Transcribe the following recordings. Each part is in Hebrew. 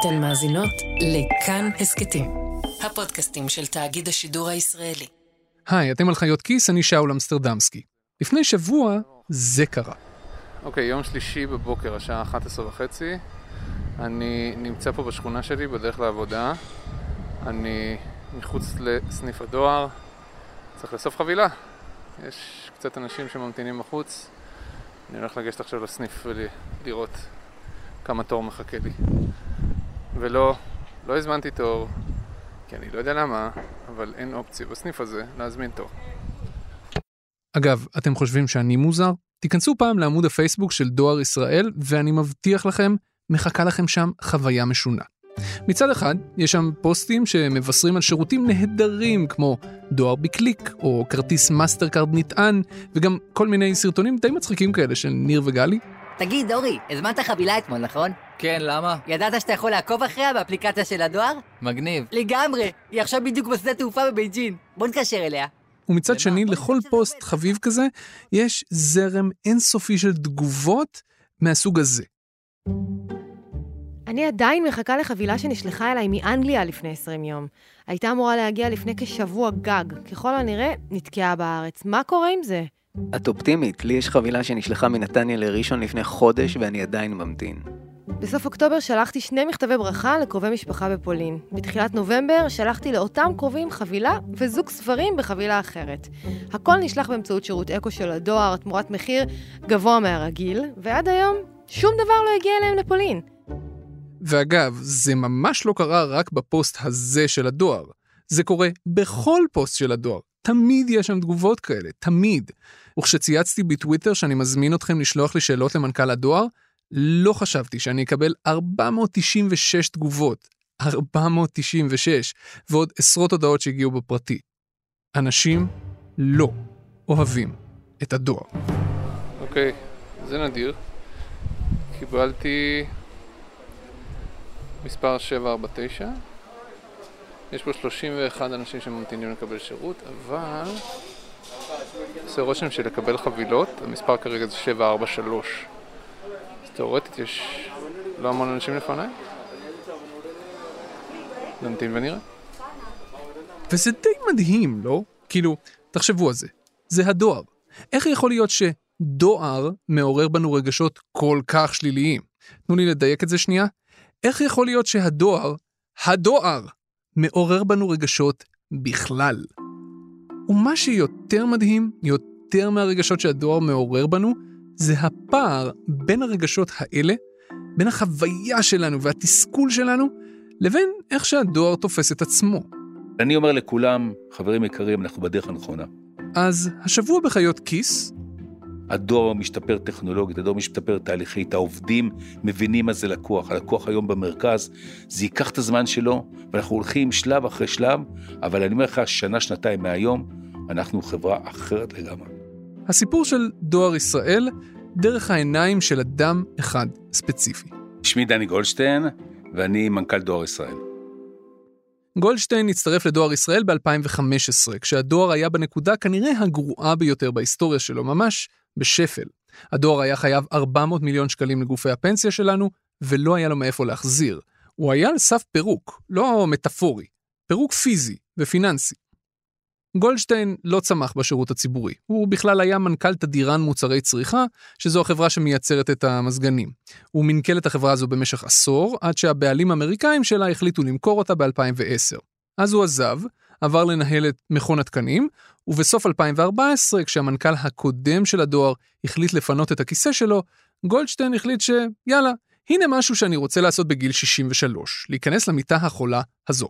אתן מאזינות לכאן הסכתים, הפודקאסטים של תאגיד השידור הישראלי. היי, אתם על חיות כיס, אני שאול אמסטרדמסקי. לפני שבוע זה קרה. אוקיי, okay, יום שלישי בבוקר, השעה 11 וחצי. אני נמצא פה בשכונה שלי, בדרך לעבודה. אני מחוץ לסניף הדואר. צריך לאסוף חבילה. יש קצת אנשים שממתינים בחוץ. אני הולך לגשת עכשיו לסניף ולראות כמה תור מחכה לי. ולא, לא הזמנתי תור, כי אני לא יודע למה, אבל אין אופציה בסניף הזה להזמין תור. אגב, אתם חושבים שאני מוזר? תיכנסו פעם לעמוד הפייסבוק של דואר ישראל, ואני מבטיח לכם, מחכה לכם שם חוויה משונה. מצד אחד, יש שם פוסטים שמבשרים על שירותים נהדרים כמו דואר בקליק או כרטיס מאסטר קארד נטען, וגם כל מיני סרטונים די מצחיקים כאלה של ניר וגלי. תגיד, אורי, הזמנת חבילה אתמול, נכון? כן, למה? ידעת שאתה יכול לעקוב אחריה באפליקציה של הדואר? מגניב. לגמרי, היא עכשיו בדיוק בשדה תעופה בבייג'ין. בוא נתקשר אליה. ומצד שני, לכל פוסט חביב כזה, יש זרם אינסופי של תגובות מהסוג הזה. אני עדיין מחכה לחבילה שנשלחה אליי מאנגליה לפני 20 יום. הייתה אמורה להגיע לפני כשבוע גג. ככל הנראה, נתקעה בארץ. מה קורה עם זה? את אופטימית, לי יש חבילה שנשלחה מנתניה לראשון לפני חודש ואני עדיין ממתין. בסוף אוקטובר שלחתי שני מכתבי ברכה לקרובי משפחה בפולין. בתחילת נובמבר שלחתי לאותם קרובים חבילה וזוג ספרים בחבילה אחרת. הכל נשלח באמצעות שירות אקו של הדואר תמורת מחיר גבוה מהרגיל, ועד היום שום דבר לא הגיע אליהם לפולין. ואגב, זה ממש לא קרה רק בפוסט הזה של הדואר. זה קורה בכל פוסט של הדואר. תמיד יש שם תגובות כאלה, תמיד. וכשצייצתי בטוויטר שאני מזמין אתכם לשלוח לי שאלות למנכ"ל הדואר, לא חשבתי שאני אקבל 496 תגובות. 496, ועוד עשרות הודעות שהגיעו בפרטי. אנשים לא אוהבים את הדואר. אוקיי, okay, זה נדיר. קיבלתי מספר 749. יש פה 31 אנשים שממתינים לקבל שירות, אבל עושה רושם שלקבל חבילות, המספר כרגע זה 743. אז תאורטית יש לא המון אנשים לפניי. נמתין ונראה. וזה די מדהים, לא? כאילו, תחשבו על זה. זה הדואר. איך יכול להיות שדואר מעורר בנו רגשות כל כך שליליים? תנו לי לדייק את זה שנייה. איך יכול להיות שהדואר, הדואר, מעורר בנו רגשות בכלל? ומה שיותר מדהים, יותר מהרגשות שהדואר מעורר בנו, זה הפער בין הרגשות האלה, בין החוויה שלנו והתסכול שלנו, לבין איך שהדואר תופס את עצמו. אני אומר לכולם, חברים יקרים, אנחנו בדרך הנכונה. אז השבוע בחיות כיס, הדואר משתפר טכנולוגית, הדואר משתפר תהליכית, העובדים מבינים מה זה לקוח, הלקוח היום במרכז, זה ייקח את הזמן שלו, ואנחנו הולכים שלב אחרי שלב, אבל אני אומר לך, שנה, שנתיים מהיום, אנחנו חברה אחרת לגמרי. הסיפור של דואר ישראל דרך העיניים של אדם אחד ספציפי. שמי דני גולדשטיין, ואני מנכ"ל דואר ישראל. גולדשטיין הצטרף לדואר ישראל ב-2015, כשהדואר היה בנקודה כנראה הגרועה ביותר בהיסטוריה שלו, ממש בשפל. הדואר היה חייב 400 מיליון שקלים לגופי הפנסיה שלנו, ולא היה לו מאיפה להחזיר. הוא היה על סף פירוק, לא מטאפורי, פירוק פיזי ופיננסי. גולדשטיין לא צמח בשירות הציבורי, הוא בכלל היה מנכ"ל תדירן מוצרי צריכה, שזו החברה שמייצרת את המזגנים. הוא מנכ"ל את החברה הזו במשך עשור, עד שהבעלים האמריקאים שלה החליטו למכור אותה ב-2010. אז הוא עזב, עבר לנהל את מכון התקנים, ובסוף 2014, כשהמנכ"ל הקודם של הדואר החליט לפנות את הכיסא שלו, גולדשטיין החליט שיאללה, הנה משהו שאני רוצה לעשות בגיל 63, להיכנס למיטה החולה הזו.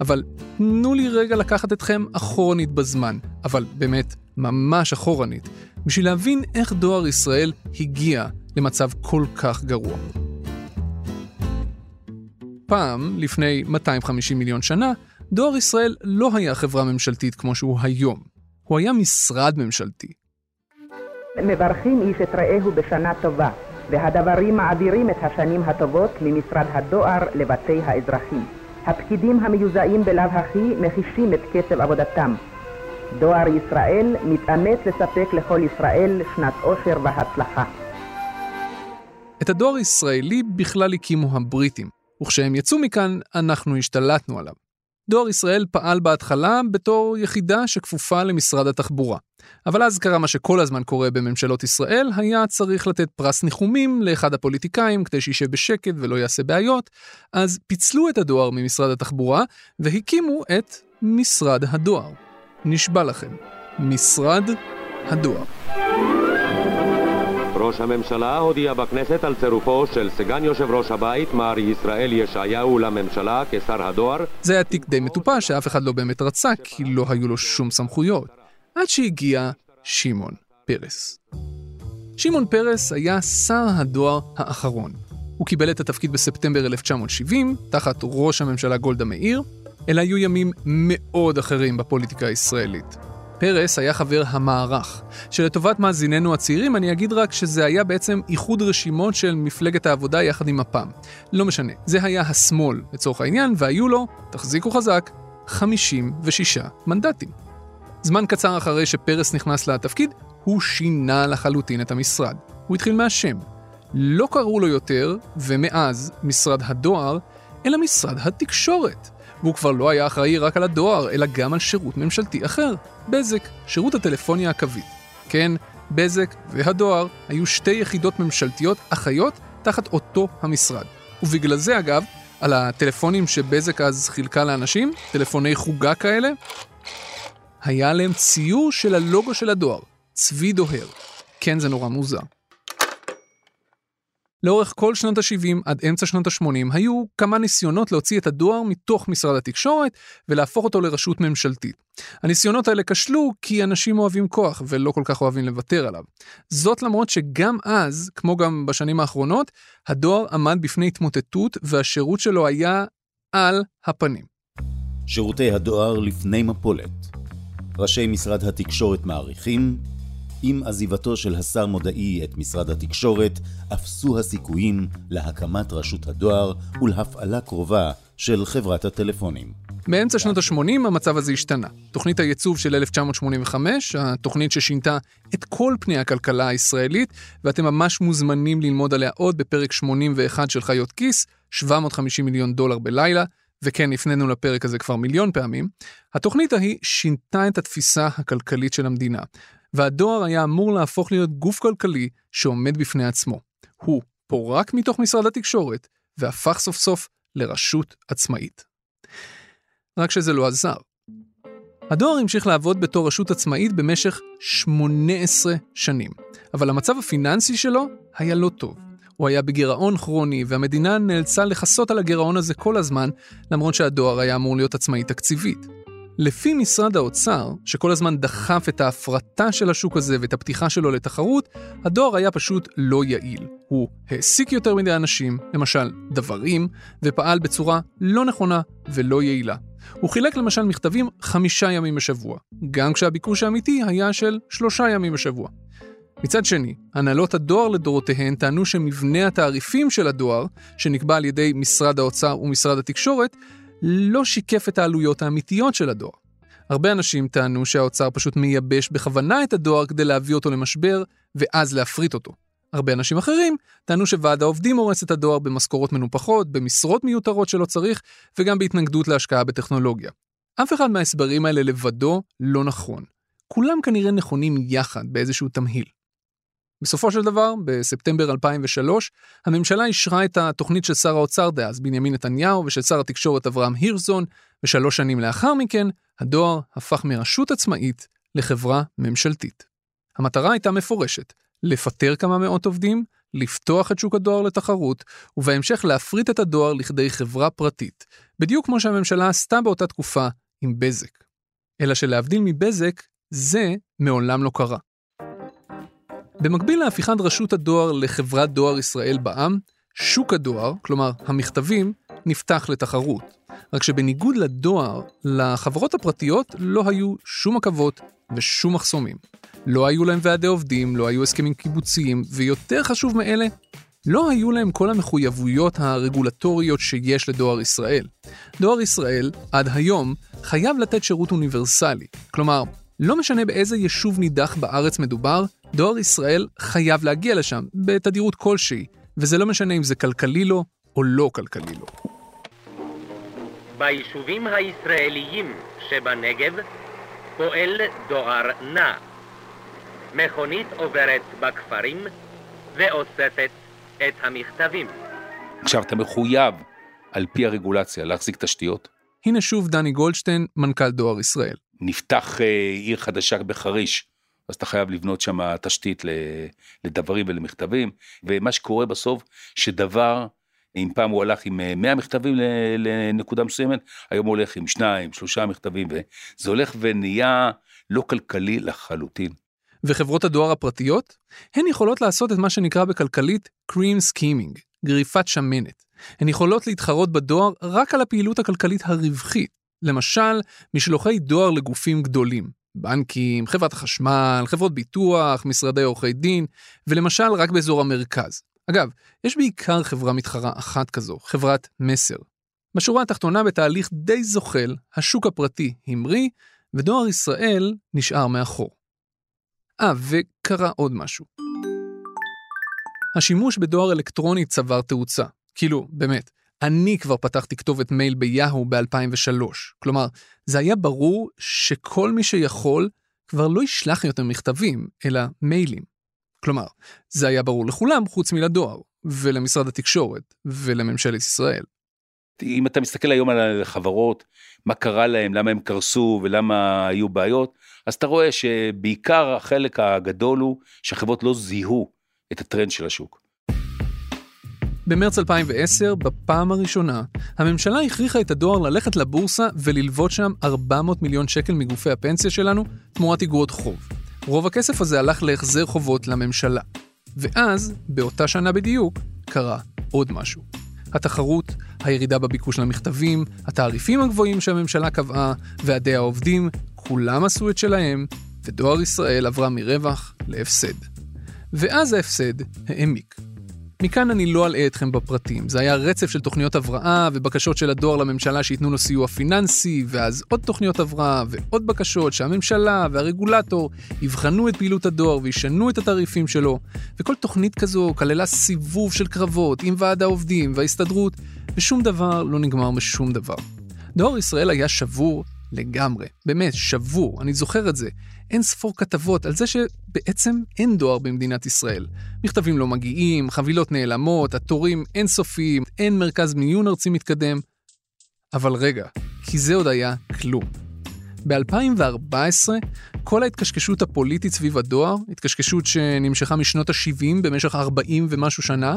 אבל תנו לי רגע לקחת אתכם אחורנית בזמן, אבל באמת, ממש אחורנית, בשביל להבין איך דואר ישראל הגיע למצב כל כך גרוע. פעם, לפני 250 מיליון שנה, דואר ישראל לא היה חברה ממשלתית כמו שהוא היום. הוא היה משרד ממשלתי. מברכים איש את רעהו בשנה טובה, והדברים מעבירים את השנים הטובות ממשרד הדואר לבתי האזרחים. הפקידים המיוזעים בלאו הכי מחישים את קצב עבודתם. דואר ישראל מתאמץ לספק לכל ישראל שנת עושר והצלחה. את הדואר הישראלי בכלל הקימו הבריטים, וכשהם יצאו מכאן, אנחנו השתלטנו עליו. דואר ישראל פעל בהתחלה בתור יחידה שכפופה למשרד התחבורה. אבל אז קרה מה שכל הזמן קורה בממשלות ישראל, היה צריך לתת פרס ניחומים לאחד הפוליטיקאים כדי שישב בשקט ולא יעשה בעיות, אז פיצלו את הדואר ממשרד התחבורה והקימו את משרד הדואר. נשבע לכם, משרד הדואר. ראש הממשלה הודיע בכנסת על צירופו של סגן יושב ראש הבית, מר ישראל ישעיהו, לממשלה כשר הדואר. זה היה תיק די מטופש שאף אחד לא באמת רצה, כי לא היו לו שום סמכויות. עד שהגיע שמעון פרס. שמעון פרס היה שר הדואר האחרון. הוא קיבל את התפקיד בספטמבר 1970, תחת ראש הממשלה גולדה מאיר, אלה היו ימים מאוד אחרים בפוליטיקה הישראלית. פרס היה חבר המערך, שלטובת מאזיננו הצעירים אני אגיד רק שזה היה בעצם איחוד רשימות של מפלגת העבודה יחד עם מפ"ם. לא משנה, זה היה השמאל לצורך העניין, והיו לו, תחזיקו חזק, 56 מנדטים. זמן קצר אחרי שפרס נכנס לתפקיד, הוא שינה לחלוטין את המשרד. הוא התחיל מהשם. לא קראו לו יותר, ומאז, משרד הדואר, אלא משרד התקשורת. והוא כבר לא היה אחראי רק על הדואר, אלא גם על שירות ממשלתי אחר, בזק, שירות הטלפוניה הקווית. כן, בזק והדואר היו שתי יחידות ממשלתיות אחיות תחת אותו המשרד. ובגלל זה אגב, על הטלפונים שבזק אז חילקה לאנשים, טלפוני חוגה כאלה, היה עליהם ציור של הלוגו של הדואר, צבי דוהר. כן, זה נורא מוזר. לאורך כל שנות ה-70 עד אמצע שנות ה-80 היו כמה ניסיונות להוציא את הדואר מתוך משרד התקשורת ולהפוך אותו לרשות ממשלתית. הניסיונות האלה כשלו כי אנשים אוהבים כוח ולא כל כך אוהבים לוותר עליו. זאת למרות שגם אז, כמו גם בשנים האחרונות, הדואר עמד בפני התמוטטות והשירות שלו היה על הפנים. שירותי הדואר לפני מפולת. ראשי משרד התקשורת מעריכים עם עזיבתו של השר מודעי את משרד התקשורת, אפסו הסיכויים להקמת רשות הדואר ולהפעלה קרובה של חברת הטלפונים. באמצע שנות ה-80 המצב הזה השתנה. תוכנית הייצוב של 1985, התוכנית ששינתה את כל פני הכלכלה הישראלית, ואתם ממש מוזמנים ללמוד עליה עוד בפרק 81 של חיות כיס, 750 מיליון דולר בלילה, וכן, הפנינו לפרק הזה כבר מיליון פעמים. התוכנית ההיא שינתה את התפיסה הכלכלית של המדינה, והדואר היה אמור להפוך להיות גוף כלכלי שעומד בפני עצמו. הוא פורק מתוך משרד התקשורת, והפך סוף סוף לרשות עצמאית. רק שזה לא עזר. הדואר המשיך לעבוד בתור רשות עצמאית במשך 18 שנים, אבל המצב הפיננסי שלו היה לא טוב. הוא היה בגירעון כרוני, והמדינה נאלצה לכסות על הגירעון הזה כל הזמן, למרות שהדואר היה אמור להיות עצמאי תקציבית. לפי משרד האוצר, שכל הזמן דחף את ההפרטה של השוק הזה ואת הפתיחה שלו לתחרות, הדואר היה פשוט לא יעיל. הוא העסיק יותר מדי אנשים, למשל דברים, ופעל בצורה לא נכונה ולא יעילה. הוא חילק למשל מכתבים חמישה ימים בשבוע, גם כשהביקוש האמיתי היה של שלושה ימים בשבוע. מצד שני, הנהלות הדואר לדורותיהן טענו שמבנה התעריפים של הדואר, שנקבע על ידי משרד האוצר ומשרד התקשורת, לא שיקף את העלויות האמיתיות של הדואר. הרבה אנשים טענו שהאוצר פשוט מייבש בכוונה את הדואר כדי להביא אותו למשבר, ואז להפריט אותו. הרבה אנשים אחרים טענו שוועד העובדים הורס את הדואר במשכורות מנופחות, במשרות מיותרות שלא צריך, וגם בהתנגדות להשקעה בטכנולוגיה. אף אחד מההסברים האלה לבדו לא נכון. כולם כנראה נכונים יחד באיזשהו תמהיל. בסופו של דבר, בספטמבר 2003, הממשלה אישרה את התוכנית של שר האוצר דאז, בנימין נתניהו, ושל שר התקשורת אברהם הירסון, ושלוש שנים לאחר מכן, הדואר הפך מרשות עצמאית לחברה ממשלתית. המטרה הייתה מפורשת, לפטר כמה מאות עובדים, לפתוח את שוק הדואר לתחרות, ובהמשך להפריט את הדואר לכדי חברה פרטית, בדיוק כמו שהממשלה עשתה באותה תקופה עם בזק. אלא שלהבדיל מבזק, זה מעולם לא קרה. במקביל להפיכת רשות הדואר לחברת דואר ישראל בע"מ, שוק הדואר, כלומר המכתבים, נפתח לתחרות. רק שבניגוד לדואר, לחברות הפרטיות לא היו שום עכבות ושום מחסומים. לא היו להם ועדי עובדים, לא היו הסכמים קיבוציים, ויותר חשוב מאלה, לא היו להם כל המחויבויות הרגולטוריות שיש לדואר ישראל. דואר ישראל, עד היום, חייב לתת שירות אוניברסלי. כלומר, לא משנה באיזה יישוב נידח בארץ מדובר, דואר ישראל חייב להגיע לשם, בתדירות כלשהי, וזה לא משנה אם זה כלכלי לו או לא כלכלי לו. ביישובים הישראליים שבנגב פועל דואר נע. מכונית עוברת בכפרים ואוספת את המכתבים. עכשיו, אתה מחויב על פי הרגולציה להחזיק תשתיות. הנה שוב דני גולדשטיין, מנכ"ל דואר ישראל. נפתח אה, עיר חדשה בחריש, אז אתה חייב לבנות שם תשתית לדברים ולמכתבים, ומה שקורה בסוף, שדבר, אם פעם הוא הלך עם 100 מכתבים לנקודה מסוימת, היום הוא הולך עם שניים, שלושה מכתבים, וזה הולך ונהיה לא כלכלי לחלוטין. וחברות הדואר הפרטיות? הן יכולות לעשות את מה שנקרא בכלכלית cream scheming, גריפת שמנת. הן יכולות להתחרות בדואר רק על הפעילות הכלכלית הרווחית. למשל, משלוחי דואר לגופים גדולים. בנקים, חברת החשמל, חברות ביטוח, משרדי עורכי דין, ולמשל רק באזור המרכז. אגב, יש בעיקר חברה מתחרה אחת כזו, חברת מסר. בשורה התחתונה בתהליך די זוחל, השוק הפרטי המריא, ודואר ישראל נשאר מאחור. אה, וקרה עוד משהו. השימוש בדואר אלקטרוני צבר תאוצה. כאילו, באמת, אני כבר פתחתי כתובת מייל ביהו ב-2003. כלומר, זה היה ברור שכל מי שיכול כבר לא ישלח יותר מכתבים, אלא מיילים. כלומר, זה היה ברור לכולם חוץ מלדואר, ולמשרד התקשורת, ולממשלת ישראל. אם אתה מסתכל היום על החברות, מה קרה להם, למה הם קרסו ולמה היו בעיות, אז אתה רואה שבעיקר החלק הגדול הוא שהחברות לא זיהו את הטרנד של השוק. במרץ 2010, בפעם הראשונה, הממשלה הכריחה את הדואר ללכת לבורסה וללוות שם 400 מיליון שקל מגופי הפנסיה שלנו תמורת אגרות חוב. רוב הכסף הזה הלך להחזר חובות לממשלה. ואז, באותה שנה בדיוק, קרה עוד משהו. התחרות, הירידה בביקוש למכתבים, התעריפים הגבוהים שהממשלה קבעה, ועדי העובדים, כולם עשו את שלהם, ודואר ישראל עברה מרווח להפסד. ואז ההפסד העמיק. מכאן אני לא אלאה אתכם בפרטים, זה היה רצף של תוכניות הבראה ובקשות של הדואר לממשלה שייתנו לו סיוע פיננסי, ואז עוד תוכניות הבראה ועוד בקשות שהממשלה והרגולטור יבחנו את פעילות הדואר וישנו את התעריפים שלו, וכל תוכנית כזו כללה סיבוב של קרבות עם ועד העובדים וההסתדרות, ושום דבר לא נגמר בשום דבר. דואר ישראל היה שבור לגמרי, באמת, שבור, אני זוכר את זה. אין ספור כתבות על זה שבעצם אין דואר במדינת ישראל. מכתבים לא מגיעים, חבילות נעלמות, התורים אינסופיים, אין מרכז מיון ארצי מתקדם. אבל רגע, כי זה עוד היה כלום. ב-2014, כל ההתקשקשות הפוליטית סביב הדואר, התקשקשות שנמשכה משנות ה-70 במשך 40 ומשהו שנה,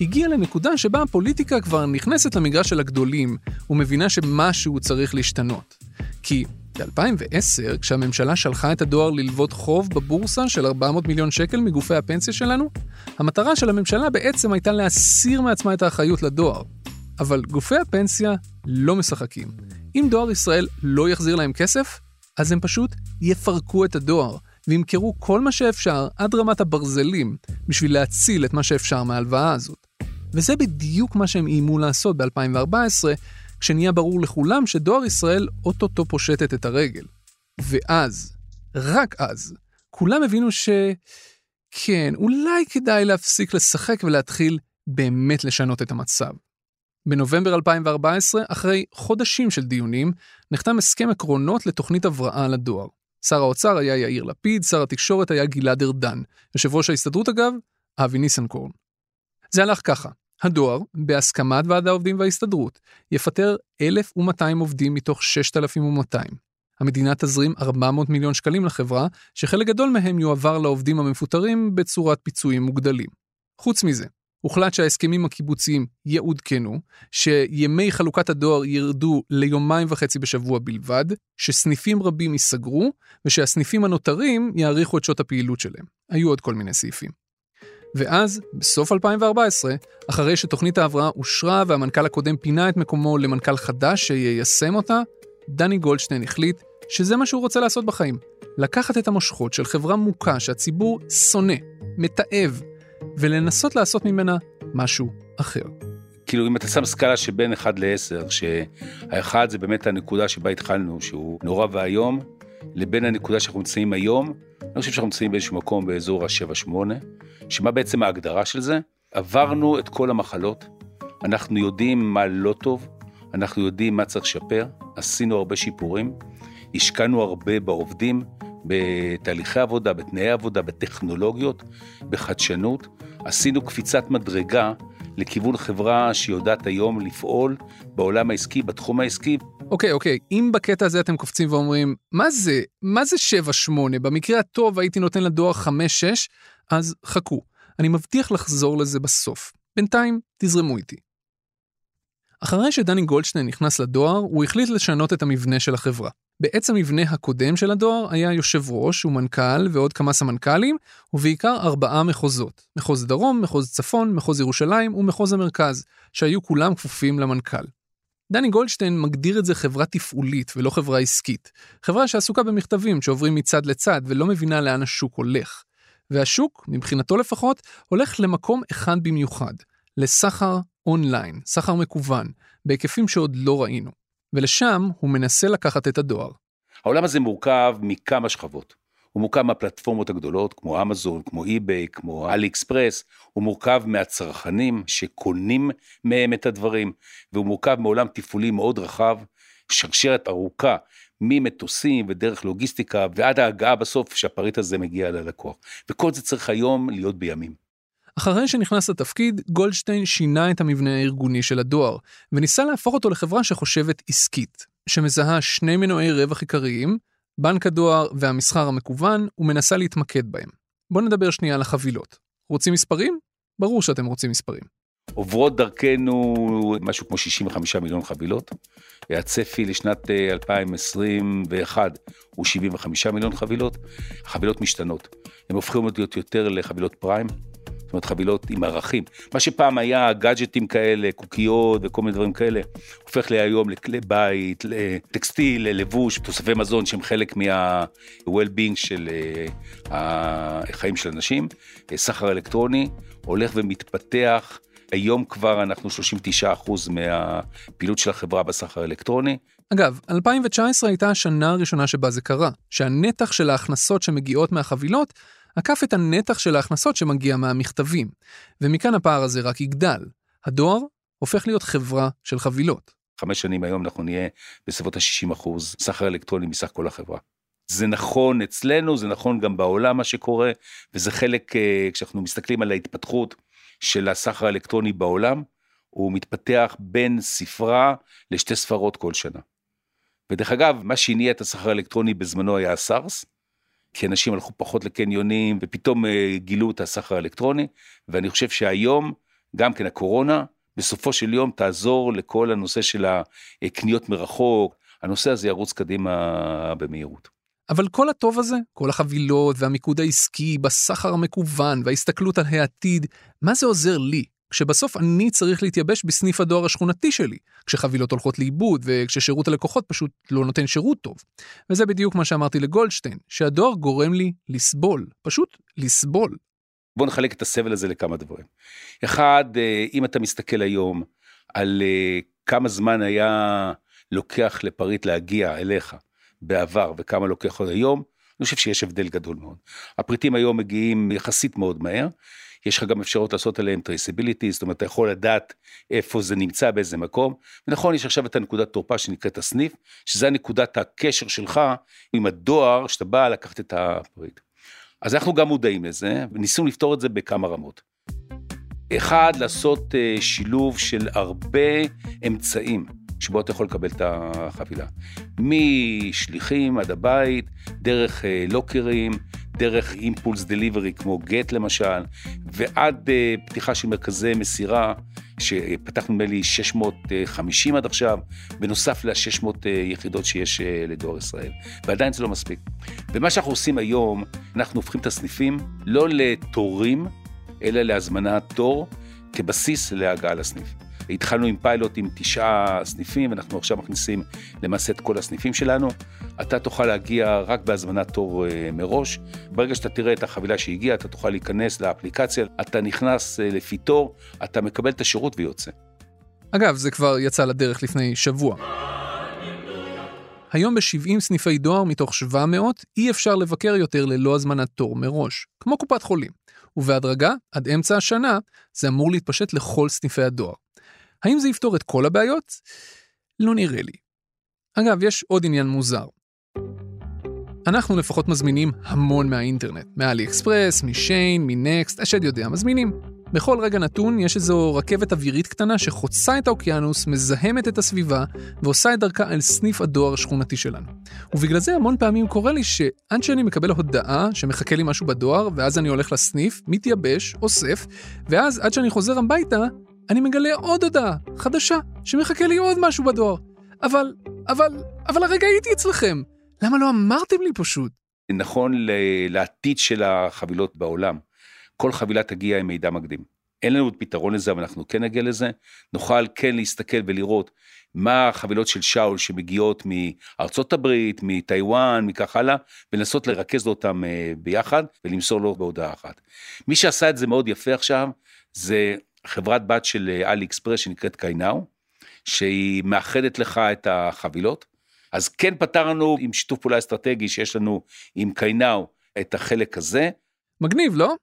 הגיעה לנקודה שבה הפוליטיקה כבר נכנסת למגרש של הגדולים, ומבינה שמשהו צריך להשתנות. כי ב-2010, כשהממשלה שלחה את הדואר ללוות חוב בבורסה של 400 מיליון שקל מגופי הפנסיה שלנו, המטרה של הממשלה בעצם הייתה להסיר מעצמה את האחריות לדואר. אבל גופי הפנסיה לא משחקים. אם דואר ישראל לא יחזיר להם כסף, אז הם פשוט יפרקו את הדואר, וימכרו כל מה שאפשר עד רמת הברזלים, בשביל להציל את מה שאפשר מההלוואה הזאת. וזה בדיוק מה שהם איימו לעשות ב-2014, כשנהיה ברור לכולם שדואר ישראל אוטוטו פושטת את הרגל. ואז, רק אז, כולם הבינו ש... כן, אולי כדאי להפסיק לשחק ולהתחיל באמת לשנות את המצב. בנובמבר 2014, אחרי חודשים של דיונים, נחתם הסכם עקרונות לתוכנית הבראה לדואר. שר האוצר היה יאיר לפיד, שר התקשורת היה גלעד ארדן. יושב ראש ההסתדרות אגב, אבי ניסנקורן. זה הלך ככה, הדואר, בהסכמת ועד העובדים וההסתדרות, יפטר 1,200 עובדים מתוך 6,200. המדינה תזרים 400 מיליון שקלים לחברה, שחלק גדול מהם יועבר לעובדים המפוטרים בצורת פיצויים מוגדלים. חוץ מזה, הוחלט שההסכמים הקיבוציים יעודכנו, שימי חלוקת הדואר ירדו ליומיים וחצי בשבוע בלבד, שסניפים רבים ייסגרו, ושהסניפים הנותרים יאריכו את שעות הפעילות שלהם. היו עוד כל מיני סעיפים. ואז, בסוף 2014, אחרי שתוכנית ההבראה אושרה והמנכ"ל הקודם פינה את מקומו למנכ"ל חדש שיישם אותה, דני גולדשטיין החליט שזה מה שהוא רוצה לעשות בחיים. לקחת את המושכות של חברה מוכה שהציבור שונא, מתעב, ולנסות לעשות ממנה משהו אחר. כאילו אם אתה שם סקאלה שבין 1 ל-10, שהאחד זה באמת הנקודה שבה התחלנו, שהוא נורא ואיום, לבין הנקודה שאנחנו נמצאים היום, אני חושב שאנחנו נמצאים באיזשהו מקום באזור ה-7-8, שמה בעצם ההגדרה של זה? עברנו את כל המחלות, אנחנו יודעים מה לא טוב, אנחנו יודעים מה צריך לשפר, עשינו הרבה שיפורים, השקענו הרבה בעובדים, בתהליכי עבודה, בתנאי עבודה, בטכנולוגיות, בחדשנות. עשינו קפיצת מדרגה לכיוון חברה שיודעת היום לפעול בעולם העסקי, בתחום העסקי. אוקיי, אוקיי, אם בקטע הזה אתם קופצים ואומרים, מה זה? מה זה 7-8? במקרה הטוב הייתי נותן לדואר 5-6, אז חכו. אני מבטיח לחזור לזה בסוף. בינתיים, תזרמו איתי. אחרי שדני גולדשטיין נכנס לדואר, הוא החליט לשנות את המבנה של החברה. בעץ המבנה הקודם של הדואר היה יושב ראש ומנכ"ל ועוד כמה סמנכ"לים, ובעיקר ארבעה מחוזות. מחוז דרום, מחוז צפון, מחוז ירושלים ומחוז המרכז, שהיו כולם כפופים למנכ"ל. דני גולדשטיין מגדיר את זה חברה תפעולית ולא חברה עסקית. חברה שעסוקה במכתבים שעוברים מצד לצד ולא מבינה לאן השוק הולך. והשוק, מבחינתו לפחות, הולך למקום אחד במיוחד, לסחר אונליין, סחר מקוון, בהיקפים שעוד לא ראינו. ולשם הוא מנסה לקחת את הדואר. העולם הזה מורכב מכמה שכבות. הוא מורכב מהפלטפורמות הגדולות, כמו אמזון, כמו אי-ביי, כמו אלי אקספרס, הוא מורכב מהצרכנים שקונים מהם את הדברים, והוא מורכב מעולם תפעולי מאוד רחב, שרשרת ארוכה ממטוסים ודרך לוגיסטיקה ועד ההגעה בסוף שהפריט הזה מגיע ללקוח. וכל זה צריך היום להיות בימים. אחרי שנכנס לתפקיד, גולדשטיין שינה את המבנה הארגוני של הדואר, וניסה להפוך אותו לחברה שחושבת עסקית, שמזהה שני מנועי רווח עיקריים, בנק הדואר והמסחר המקוון, ומנסה להתמקד בהם. בואו נדבר שנייה על החבילות. רוצים מספרים? ברור שאתם רוצים מספרים. עוברות דרכנו משהו כמו 65 מיליון חבילות. הצפי לשנת 2021 אה, הוא 75 מיליון חבילות. החבילות משתנות. הן הופכות להיות יותר לחבילות פריים. אומרת, חבילות עם ערכים. מה שפעם היה גאדג'טים כאלה, קוקיות וכל מיני דברים כאלה, הופך לי היום לכלי בית, לטקסטיל, ללבוש, תוספי מזון שהם חלק מה-well-being של אה, החיים של אנשים. סחר אלקטרוני הולך ומתפתח. היום כבר אנחנו 39% מהפעילות של החברה בסחר האלקטרוני. אגב, 2019 הייתה השנה הראשונה שבה זה קרה, שהנתח של ההכנסות שמגיעות מהחבילות עקף את הנתח של ההכנסות שמגיע מהמכתבים, ומכאן הפער הזה רק יגדל. הדואר הופך להיות חברה של חבילות. חמש שנים היום אנחנו נהיה בסביבות ה-60 אחוז סחר אלקטרוני מסך כל החברה. זה נכון אצלנו, זה נכון גם בעולם מה שקורה, וזה חלק, אה, כשאנחנו מסתכלים על ההתפתחות של הסחר האלקטרוני בעולם, הוא מתפתח בין ספרה לשתי ספרות כל שנה. ודרך אגב, מה שהניע את הסחר האלקטרוני בזמנו היה הסארס, כי אנשים הלכו פחות לקניונים ופתאום אה, גילו את הסחר האלקטרוני, ואני חושב שהיום, גם כן הקורונה, בסופו של יום תעזור לכל הנושא של הקניות מרחוק, הנושא הזה ירוץ קדימה במהירות. אבל כל הטוב הזה, כל החבילות והמיקוד העסקי בסחר המקוון וההסתכלות על העתיד, מה זה עוזר לי? כשבסוף אני צריך להתייבש בסניף הדואר השכונתי שלי, כשחבילות הולכות לאיבוד וכששירות הלקוחות פשוט לא נותן שירות טוב. וזה בדיוק מה שאמרתי לגולדשטיין, שהדואר גורם לי לסבול, פשוט לסבול. בוא נחלק את הסבל הזה לכמה דברים. אחד, אה, אם אתה מסתכל היום על אה, כמה זמן היה לוקח לפריט להגיע אליך בעבר וכמה לוקח עוד היום, אני חושב שיש הבדל גדול מאוד. הפריטים היום מגיעים יחסית מאוד מהר, יש לך גם אפשרות לעשות עליהם traceability, זאת אומרת, אתה יכול לדעת איפה זה נמצא, באיזה מקום. ונכון, יש עכשיו את הנקודת תורפה שנקראת הסניף, שזה נקודת הקשר שלך עם הדואר, שאתה בא לקחת את הפריט. אז אנחנו גם מודעים לזה, וניסינו לפתור את זה בכמה רמות. אחד, לעשות אה, שילוב של הרבה אמצעים. שבו אתה יכול לקבל את החבילה. משליחים עד הבית, דרך אה, לוקרים, דרך אימפולס דליברי כמו גט למשל, ועד uh, פתיחה של מרכזי מסירה, שפתחנו נדמה לי 650 עד עכשיו, בנוסף ל-600 uh, יחידות שיש uh, לדואר ישראל. ועדיין זה לא מספיק. ומה שאנחנו עושים היום, אנחנו הופכים את הסניפים לא לתורים, אלא להזמנת תור כבסיס להגעה לסניף. התחלנו עם פיילוט עם תשעה סניפים, ואנחנו עכשיו מכניסים למעשה את כל הסניפים שלנו. אתה תוכל להגיע רק בהזמנת תור אה, מראש. ברגע שאתה תראה את החבילה שהגיעה, אתה תוכל להיכנס לאפליקציה, אתה נכנס אה, לפי תור, אתה מקבל את השירות ויוצא. אגב, זה כבר יצא לדרך לפני שבוע. היום ב-70 סניפי דואר מתוך 700 אי אפשר לבקר יותר ללא הזמנת תור מראש, כמו קופת חולים. ובהדרגה, עד אמצע השנה, זה אמור להתפשט לכל סניפי הדואר. האם זה יפתור את כל הבעיות? לא נראה לי. אגב, יש עוד עניין מוזר. אנחנו לפחות מזמינים המון מהאינטרנט, מאלי אקספרס, משיין, מנקסט, השד יודע, מזמינים. בכל רגע נתון יש איזו רכבת אווירית קטנה שחוצה את האוקיינוס, מזהמת את הסביבה ועושה את דרכה אל סניף הדואר השכונתי שלנו. ובגלל זה המון פעמים קורה לי שעד שאני מקבל הודעה שמחכה לי משהו בדואר, ואז אני הולך לסניף, מתייבש, אוסף, ואז עד שאני חוזר הביתה, אני מגלה עוד הודעה חדשה שמחכה לי עוד משהו בדואר. אבל, אבל, אבל הרגע הייתי אצלכם. למה לא אמרתם לי פשוט? נכון לעתיד של החבילות בעולם. כל חבילה תגיע עם מידע מקדים. אין לנו פתרון לזה, אבל אנחנו כן נגיע לזה. נוכל כן להסתכל ולראות מה החבילות של שאול שמגיעות מארצות הברית, מטיוואן, מכך הלאה, ולנסות לרכז אותם אה, ביחד ולמסור לו בהודעה אחת. מי שעשה את זה מאוד יפה עכשיו, זה חברת בת של אה, אלי אקספרס שנקראת קיינאו, שהיא מאחדת לך את החבילות. אז כן פתרנו עם שיתוף פעולה אסטרטגי שיש לנו עם קיינאו את החלק הזה. מגניב, לא?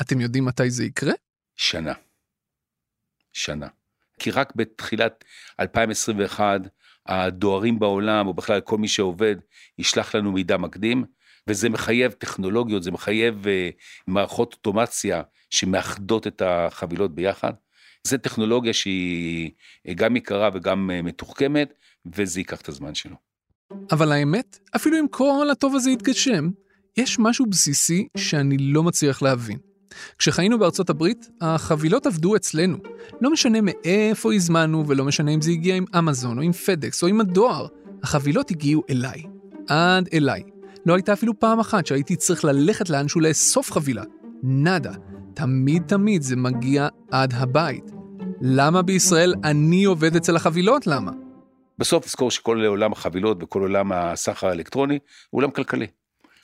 אתם יודעים מתי זה יקרה? שנה. שנה. כי רק בתחילת 2021 הדוהרים בעולם, או בכלל כל מי שעובד, ישלח לנו מידע מקדים, וזה מחייב טכנולוגיות, זה מחייב uh, מערכות אוטומציה שמאחדות את החבילות ביחד. זו טכנולוגיה שהיא גם יקרה וגם uh, מתוחכמת, וזה ייקח את הזמן שלו. אבל האמת, אפילו אם כל הטוב הזה יתגשם, יש משהו בסיסי שאני לא מצליח להבין. כשחיינו בארצות הברית, החבילות עבדו אצלנו. לא משנה מאיפה הזמנו, ולא משנה אם זה הגיע עם אמזון, או עם פדקס, או עם הדואר. החבילות הגיעו אליי. עד אליי. לא הייתה אפילו פעם אחת שהייתי צריך ללכת לאנשהו לאסוף חבילה. נאדה. תמיד תמיד זה מגיע עד הבית. למה בישראל אני עובד אצל החבילות? למה? בסוף תזכור שכל עולם החבילות וכל עולם הסחר האלקטרוני הוא עולם כלכלי.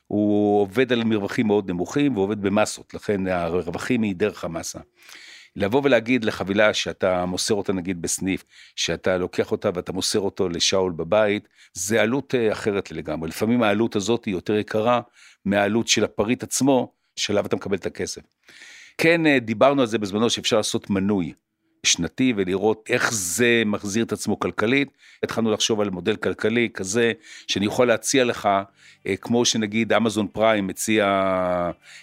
הוא עובד על מרווחים מאוד נמוכים ועובד במסות, לכן הרווחים היא דרך המסה. לבוא ולהגיד לחבילה שאתה מוסר אותה נגיד בסניף, שאתה לוקח אותה ואתה מוסר אותו לשאול בבית, זה עלות אה, אחרת לגמרי. לפעמים העלות הזאת היא יותר יקרה מהעלות של הפריט עצמו, שעליו אתה מקבל את הכסף. כן, אה, דיברנו על זה בזמנו שאפשר לעשות מנוי. שנתי ולראות איך זה מחזיר את עצמו כלכלית. התחלנו לחשוב על מודל כלכלי כזה שאני יכול להציע לך, אה, כמו שנגיד אמזון פריים מציע,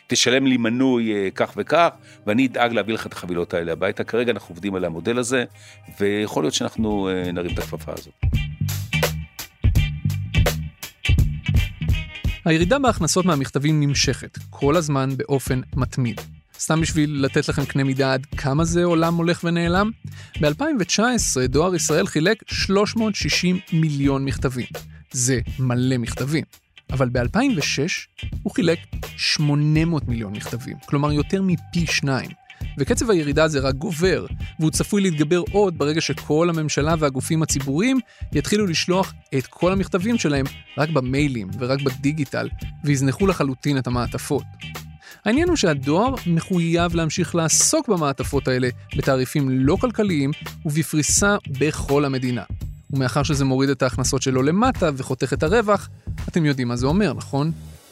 תשלם לי מנוי אה, כך וכך, ואני אדאג להביא לך את החבילות האלה הביתה. כרגע אנחנו עובדים על המודל הזה, ויכול להיות שאנחנו אה, נרים את הכפפה הזאת. הירידה בהכנסות מהמכתבים נמשכת, כל הזמן באופן מתמיד. סתם בשביל לתת לכם קנה מידה עד כמה זה עולם הולך ונעלם, ב-2019 דואר ישראל חילק 360 מיליון מכתבים. זה מלא מכתבים. אבל ב-2006 הוא חילק 800 מיליון מכתבים, כלומר יותר מפי שניים. וקצב הירידה הזה רק גובר, והוא צפוי להתגבר עוד ברגע שכל הממשלה והגופים הציבוריים יתחילו לשלוח את כל המכתבים שלהם רק במיילים ורק בדיגיטל, ויזנחו לחלוטין את המעטפות. העניין הוא שהדואר מחויב להמשיך לעסוק במעטפות האלה בתעריפים לא כלכליים ובפריסה בכל המדינה. ומאחר שזה מוריד את ההכנסות שלו למטה וחותך את הרווח, אתם יודעים מה זה אומר, נכון?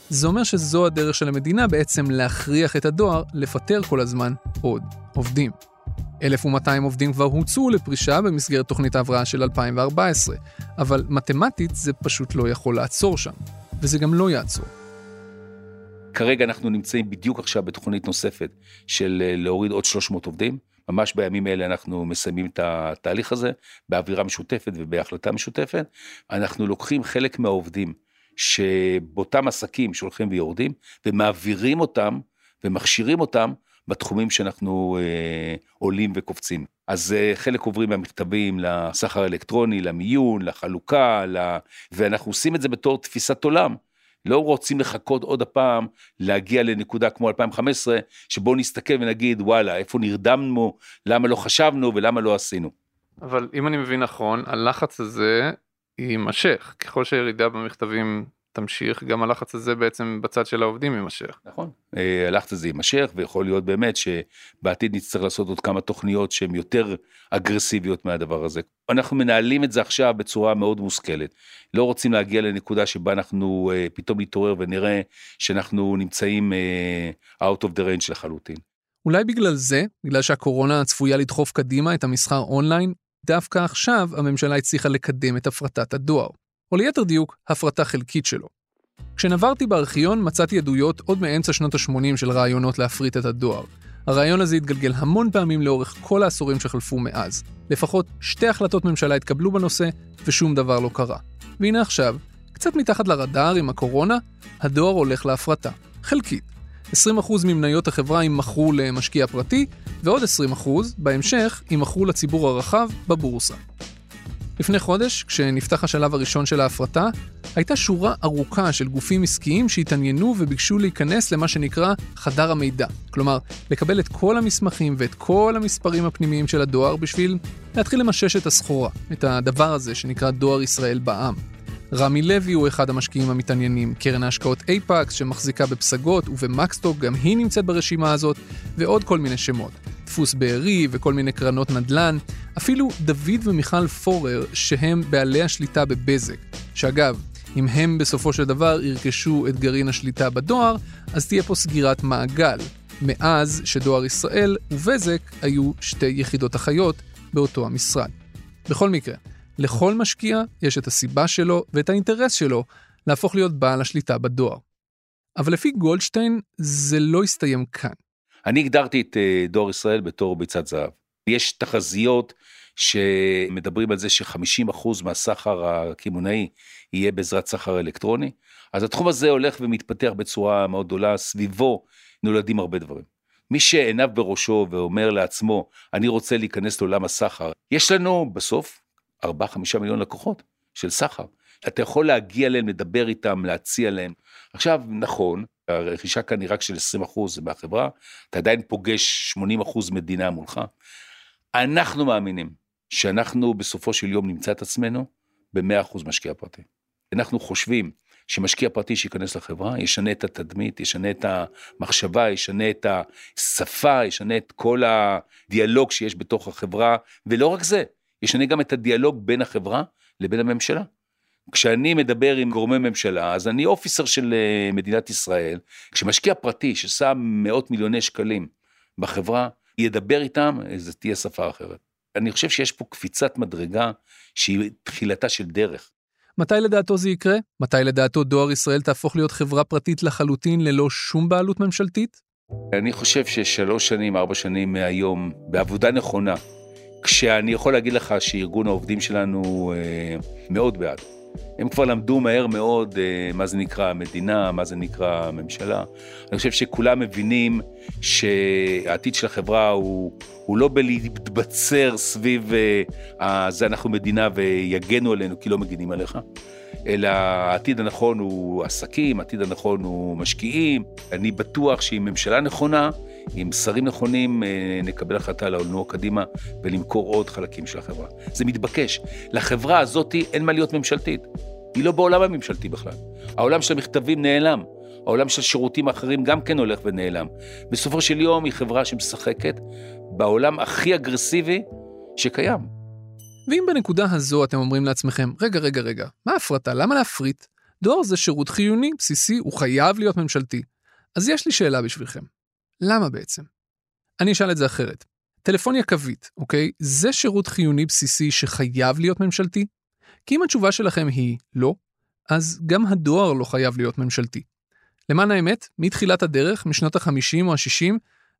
זה אומר שזו הדרך של המדינה בעצם להכריח את הדואר לפטר כל הזמן עוד עובדים. 1,200 עובדים כבר הוצאו לפרישה במסגרת תוכנית ההבראה של 2014, אבל מתמטית זה פשוט לא יכול לעצור שם, וזה גם לא יעצור. כרגע אנחנו נמצאים בדיוק עכשיו בתוכנית נוספת של אה, להוריד עוד 300 עובדים. ממש בימים אלה אנחנו מסיימים את התהליך הזה באווירה משותפת ובהחלטה משותפת. אנחנו לוקחים חלק מהעובדים שבאותם עסקים שהולכים ויורדים ומעבירים אותם ומכשירים אותם בתחומים שאנחנו אה, עולים וקופצים. אז אה, חלק עוברים מהמכתבים לסחר האלקטרוני, למיון, לחלוקה, ל... ואנחנו עושים את זה בתור תפיסת עולם. לא רוצים לחכות עוד הפעם להגיע לנקודה כמו 2015, שבואו נסתכל ונגיד, וואלה, איפה נרדמנו, למה לא חשבנו ולמה לא עשינו. אבל אם אני מבין נכון, הלחץ הזה יימשך. ככל שהירידה במכתבים תמשיך, גם הלחץ הזה בעצם בצד של העובדים יימשך. נכון. אה, הלחץ הזה יימשך, ויכול להיות באמת שבעתיד נצטרך לעשות עוד כמה תוכניות שהן יותר אגרסיביות מהדבר הזה. אנחנו מנהלים את זה עכשיו בצורה מאוד מושכלת. לא רוצים להגיע לנקודה שבה אנחנו אה, פתאום נתעורר ונראה שאנחנו נמצאים אה, out of the range לחלוטין. אולי בגלל זה, בגלל שהקורונה צפויה לדחוף קדימה את המסחר אונליין, דווקא עכשיו הממשלה הצליחה לקדם את הפרטת הדואר. או ליתר דיוק, הפרטה חלקית שלו. כשנברתי בארכיון מצאתי עדויות עוד מאמצע שנות ה-80 של רעיונות להפריט את הדואר. הרעיון הזה התגלגל המון פעמים לאורך כל העשורים שחלפו מאז. לפחות שתי החלטות ממשלה התקבלו בנושא, ושום דבר לא קרה. והנה עכשיו, קצת מתחת לרדאר עם הקורונה, הדואר הולך להפרטה. חלקית. 20% ממניות החברה יימכרו למשקיע פרטי, ועוד 20% בהמשך יימכרו לציבור הרחב בבורסה. לפני חודש, כשנפתח השלב הראשון של ההפרטה, הייתה שורה ארוכה של גופים עסקיים שהתעניינו וביקשו להיכנס למה שנקרא חדר המידע. כלומר, לקבל את כל המסמכים ואת כל המספרים הפנימיים של הדואר בשביל להתחיל למשש את הסחורה, את הדבר הזה שנקרא דואר ישראל בע"מ. רמי לוי הוא אחד המשקיעים המתעניינים, קרן ההשקעות אייפקס שמחזיקה בפסגות ובמקסטוק, גם היא נמצאת ברשימה הזאת, ועוד כל מיני שמות. דפוס בארי וכל מיני קרנות נדל"ן, אפילו דוד ומיכל פורר שהם בעלי השליטה בבזק. שאגב, אם הם בסופו של דבר ירכשו את גרעין השליטה בדואר, אז תהיה פה סגירת מעגל. מאז שדואר ישראל ובזק היו שתי יחידות אחיות באותו המשרד. בכל מקרה, לכל משקיע יש את הסיבה שלו ואת האינטרס שלו להפוך להיות בעל השליטה בדואר. אבל לפי גולדשטיין זה לא הסתיים כאן. אני הגדרתי את אה, דואר ישראל בתור ביצת זהב. יש תחזיות שמדברים על זה ש-50% מהסחר הקמעונאי יהיה בעזרת סחר אלקטרוני, אז התחום הזה הולך ומתפתח בצורה מאוד גדולה, סביבו נולדים הרבה דברים. מי שעיניו בראשו ואומר לעצמו, אני רוצה להיכנס לעולם הסחר, יש לנו בסוף 4-5 מיליון לקוחות של סחר. אתה יכול להגיע אליהם, לדבר איתם, להציע להם. עכשיו, נכון, הרכישה כאן היא רק של 20% מהחברה, אתה עדיין פוגש 80% מדינה מולך. אנחנו מאמינים שאנחנו בסופו של יום נמצא את עצמנו ב-100% משקיע פרטי. אנחנו חושבים שמשקיע פרטי שייכנס לחברה, ישנה את התדמית, ישנה את המחשבה, ישנה את השפה, ישנה את כל הדיאלוג שיש בתוך החברה, ולא רק זה, ישנה גם את הדיאלוג בין החברה לבין הממשלה. כשאני מדבר עם גורמי ממשלה, אז אני אופיסר של אה, מדינת ישראל. כשמשקיע פרטי ששם מאות מיליוני שקלים בחברה, ידבר איתם, זו תהיה שפה אחרת. אני חושב שיש פה קפיצת מדרגה שהיא תחילתה של דרך. מתי לדעתו זה יקרה? מתי לדעתו דואר ישראל תהפוך להיות חברה פרטית לחלוטין ללא שום בעלות ממשלתית? אני חושב ששלוש שנים, ארבע שנים מהיום, בעבודה נכונה, כשאני יכול להגיד לך שארגון העובדים שלנו אה, מאוד בעד. הם כבר למדו מהר מאוד אה, מה זה נקרא מדינה, מה זה נקרא ממשלה. אני חושב שכולם מבינים שהעתיד של החברה הוא, הוא לא בלהתבצר סביב אה, זה אנחנו מדינה ויגנו עלינו כי לא מגינים עליך, אלא העתיד הנכון הוא עסקים, העתיד הנכון הוא משקיעים. אני בטוח שעם ממשלה נכונה, עם שרים נכונים אה, נקבל החלטה לנוע קדימה ולמכור עוד חלקים של החברה. זה מתבקש. לחברה הזאת אין מה להיות ממשלתית. היא לא בעולם הממשלתי בכלל. העולם של המכתבים נעלם. העולם של שירותים אחרים גם כן הולך ונעלם. בסופו של יום היא חברה שמשחקת בעולם הכי אגרסיבי שקיים. ואם בנקודה הזו אתם אומרים לעצמכם, רגע, רגע, רגע, מה הפרטה? למה להפריט? דואר זה שירות חיוני, בסיסי, הוא חייב להיות ממשלתי. אז יש לי שאלה בשבילכם. למה בעצם? אני אשאל את זה אחרת. טלפוניה קווית, אוקיי? זה שירות חיוני בסיסי שחייב להיות ממשלתי? כי אם התשובה שלכם היא לא, אז גם הדואר לא חייב להיות ממשלתי. למען האמת, מתחילת הדרך, משנות ה-50 או ה-60,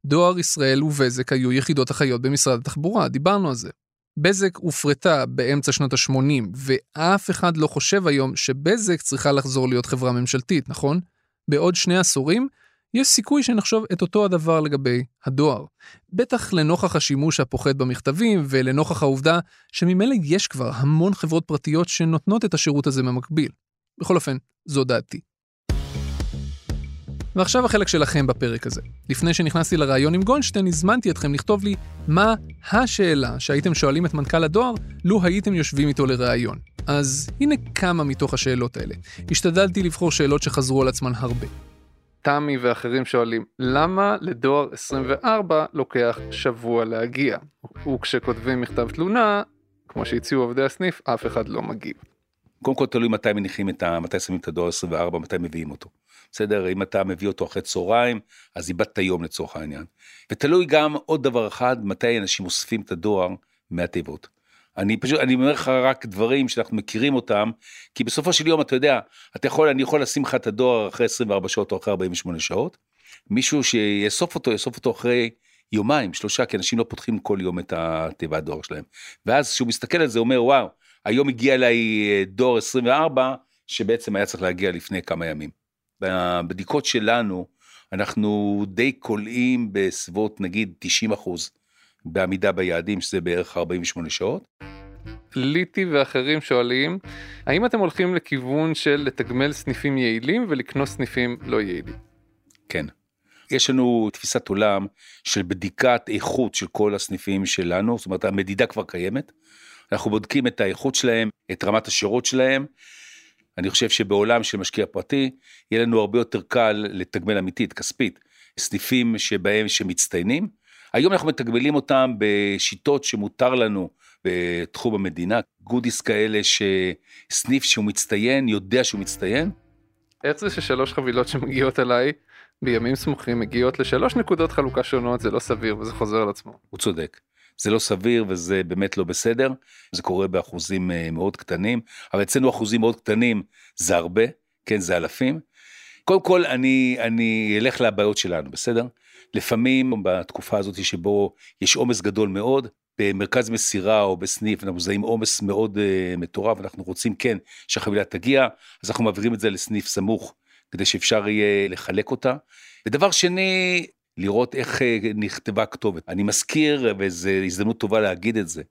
דואר ישראל ובזק היו יחידות אחיות במשרד התחבורה, דיברנו על זה. בזק הופרטה באמצע שנות ה-80, ואף אחד לא חושב היום שבזק צריכה לחזור להיות חברה ממשלתית, נכון? בעוד שני עשורים, יש סיכוי שנחשוב את אותו הדבר לגבי הדואר. בטח לנוכח השימוש הפוחת במכתבים ולנוכח העובדה שממילא יש כבר המון חברות פרטיות שנותנות את השירות הזה במקביל. בכל אופן, זו דעתי. ועכשיו החלק שלכם בפרק הזה. לפני שנכנסתי לראיון עם גולדשטיין, הזמנתי אתכם לכתוב לי מה השאלה שהייתם שואלים את מנכ"ל הדואר לו הייתם יושבים איתו לראיון. אז הנה כמה מתוך השאלות האלה. השתדלתי לבחור שאלות שחזרו על עצמן הרבה. תמי ואחרים שואלים, למה לדואר 24 לוקח שבוע להגיע? וכשכותבים מכתב תלונה, כמו שהציעו עובדי הסניף, אף אחד לא מגיב. קודם כל תלוי מתי מניחים את ה... מתי שמים את הדואר 24, מתי מביאים אותו. בסדר? אם אתה מביא אותו אחרי צהריים, אז איבדת יום לצורך העניין. ותלוי גם עוד דבר אחד, מתי אנשים אוספים את הדואר מהתיבות. אני פשוט, אני אומר לך רק דברים שאנחנו מכירים אותם, כי בסופו של יום אתה יודע, אתה יכול, אני יכול לשים לך את הדואר אחרי 24 שעות או אחרי 48 שעות, מישהו שיאסוף אותו, יאסוף אותו אחרי יומיים, שלושה, כי אנשים לא פותחים כל יום את התיבת דואר שלהם. ואז כשהוא מסתכל על זה, הוא אומר, וואו, היום הגיע אליי אה, דואר 24, שבעצם היה צריך להגיע לפני כמה ימים. בבדיקות שלנו, אנחנו די כולאים בסביבות נגיד 90 אחוז בעמידה ביעדים, שזה בערך 48 שעות. ליטי ואחרים שואלים, האם אתם הולכים לכיוון של לתגמל סניפים יעילים ולקנוס סניפים לא יעילים? כן. יש לנו תפיסת עולם של בדיקת איכות של כל הסניפים שלנו, זאת אומרת המדידה כבר קיימת. אנחנו בודקים את האיכות שלהם, את רמת השירות שלהם. אני חושב שבעולם של משקיע פרטי, יהיה לנו הרבה יותר קל לתגמל אמיתית, כספית, סניפים שבהם שמצטיינים. היום אנחנו מתגמלים אותם בשיטות שמותר לנו בתחום המדינה, גודיס כאלה שסניף שהוא מצטיין, יודע שהוא מצטיין. איך זה ששלוש חבילות שמגיעות אליי בימים סמוכים מגיעות לשלוש נקודות חלוקה שונות, זה לא סביר וזה חוזר על עצמו. הוא צודק. זה לא סביר וזה באמת לא בסדר, זה קורה באחוזים אה, מאוד קטנים, אבל אצלנו אחוזים מאוד קטנים זה הרבה, כן, זה אלפים. קודם כל אני, אני אלך לבעיות שלנו, בסדר? לפעמים בתקופה הזאת שבו יש עומס גדול מאוד, במרכז מסירה או בסניף אנחנו מזהים עומס מאוד uh, מטורף, אנחנו רוצים כן שהחבילה תגיע, אז אנחנו מעבירים את זה לסניף סמוך כדי שאפשר יהיה לחלק אותה. ודבר שני, לראות איך אה, נכתבה הכתובת. אני מזכיר, וזו הזדמנות טובה להגיד את זה,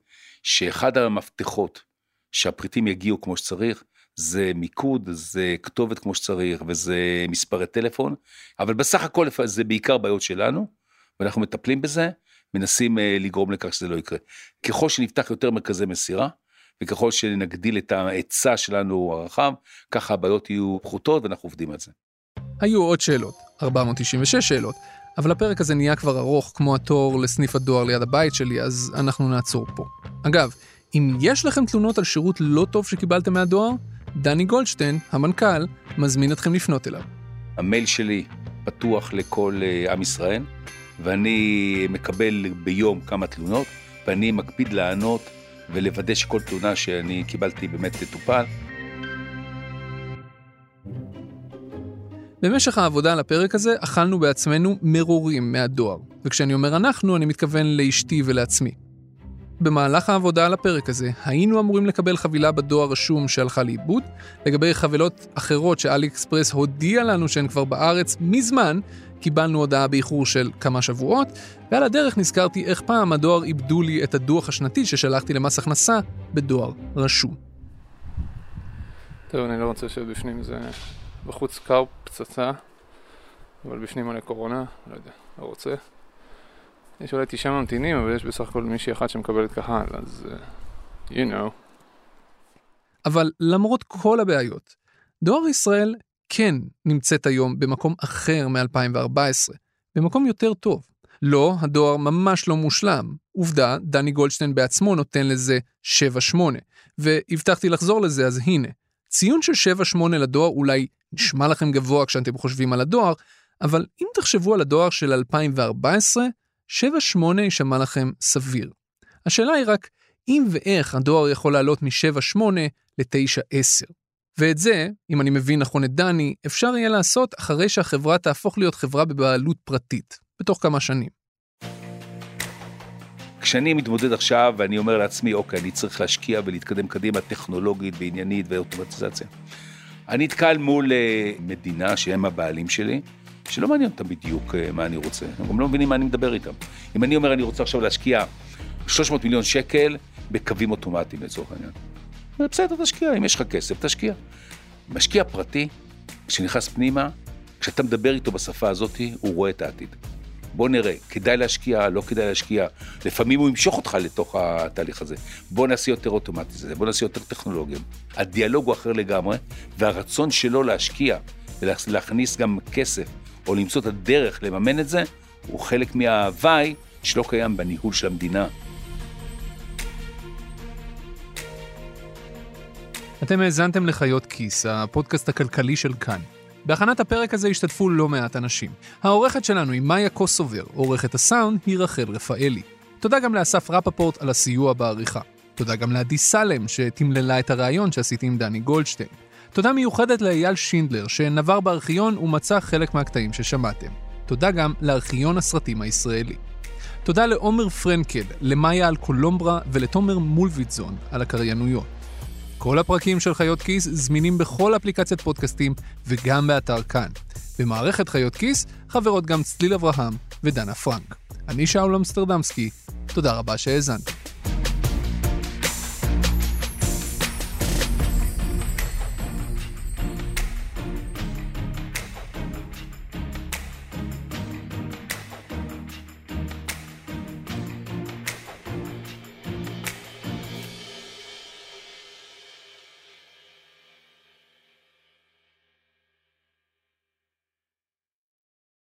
שאחד המפתחות שהפריטים יגיעו כמו שצריך, זה מיקוד, זה כתובת כמו שצריך, וזה מספרי טלפון, אבל בסך הכל זה בעיקר בעיות שלנו, ואנחנו מטפלים בזה, מנסים אה, לגרום לכך שזה לא יקרה. ככל שנפתח יותר מרכזי מסירה, וככל שנגדיל את ההיצע שלנו הרחב, ככה הבעיות יהיו פחותות ואנחנו עובדים על זה. היו עוד שאלות, 496 שאלות, אבל הפרק הזה נהיה כבר ארוך כמו התור לסניף הדואר ליד הבית שלי, אז אנחנו נעצור פה. אגב, אם יש לכם תלונות על שירות לא טוב שקיבלתם מהדואר, דני גולדשטיין, המנכ"ל, מזמין אתכם לפנות אליו. המייל שלי פתוח לכל uh, עם ישראל, ואני מקבל ביום כמה תלונות, ואני מקפיד לענות ולוודא שכל תלונה שאני קיבלתי באמת תטופל. במשך העבודה על הפרק הזה אכלנו בעצמנו מרורים מהדואר, וכשאני אומר אנחנו, אני מתכוון לאשתי ולעצמי. במהלך העבודה על הפרק הזה, היינו אמורים לקבל חבילה בדואר רשום שהלכה לאיבוד, לגבי חבילות אחרות שאלי אקספרס הודיע לנו שהן כבר בארץ מזמן, קיבלנו הודעה באיחור של כמה שבועות, ועל הדרך נזכרתי איך פעם הדואר איבדו לי את הדוח השנתי ששלחתי למס הכנסה בדואר רשום. טוב, אני לא רוצה שבפנים זה בחוץ קר פצצה, אבל בפנים עולה קורונה, לא יודע, לא רוצה. יש אולי תשעה ממתינים, אבל יש בסך הכל מישהי אחת שמקבלת קהל, אז uh, you know. אבל למרות כל הבעיות, דואר ישראל כן נמצאת היום במקום אחר מ-2014, במקום יותר טוב. לא, הדואר ממש לא מושלם. עובדה, דני גולדשטיין בעצמו נותן לזה 7-8, והבטחתי לחזור לזה, אז הנה. ציון של 7-8 לדואר אולי נשמע לכם גבוה כשאתם חושבים על הדואר, אבל אם תחשבו על הדואר של 2014, 7-8 יישמע לכם סביר. השאלה היא רק, אם ואיך הדואר יכול לעלות מ-7-8 ל-9-10. ואת זה, אם אני מבין נכון את דני, אפשר יהיה לעשות אחרי שהחברה תהפוך להיות חברה בבעלות פרטית, בתוך כמה שנים. כשאני מתמודד עכשיו ואני אומר לעצמי, אוקיי, אני צריך להשקיע ולהתקדם קדימה טכנולוגית ועניינית ואוטומטיזציה. אני נתקל מול אה, מדינה שהם הבעלים שלי, שלא מעניין אותם בדיוק אה, מה אני רוצה, הם גם לא מבינים מה אני מדבר איתם. אם אני אומר, אני רוצה עכשיו להשקיע 300 מיליון שקל בקווים אוטומטיים לצורך העניין. בסדר, תשקיע, אם יש לך כסף, תשקיע. משקיע פרטי, כשנכנס פנימה, כשאתה מדבר איתו בשפה הזאת, הוא רואה את העתיד. בוא נראה, כדאי להשקיע, לא כדאי להשקיע. לפעמים הוא ימשוך אותך לתוך התהליך הזה. בוא נעשה יותר אוטומטיזציה, בוא נעשה יותר טכנולוגיה. הדיאלוג הוא אחר לגמרי, והרצון שלו להשקיע ולהכניס גם כסף, או למצוא את הדרך לממן את זה, הוא חלק מההוואי שלא קיים בניהול של המדינה. אתם האזנתם לחיות כיס, הפודקאסט הכלכלי של כאן. בהכנת הפרק הזה השתתפו לא מעט אנשים. העורכת שלנו היא מאיה קוסובר, עורכת הסאונד היא רחל רפאלי. תודה גם לאסף רפפורט על הסיוע בעריכה. תודה גם לעדי סלם, שתמללה את הריאיון שעשיתי עם דני גולדשטיין. תודה מיוחדת לאייל שינדלר, שנבר בארכיון ומצא חלק מהקטעים ששמעתם. תודה גם לארכיון הסרטים הישראלי. תודה לעומר פרנקל, למאיה אלקולומברה ולתומר מולביטזון על הקריינויות. כל הפרקים של חיות כיס זמינים בכל אפליקציית פודקאסטים וגם באתר כאן. במערכת חיות כיס חברות גם צליל אברהם ודנה פרנק. אני שאול אמסטרדמסקי, תודה רבה שהאזנתם.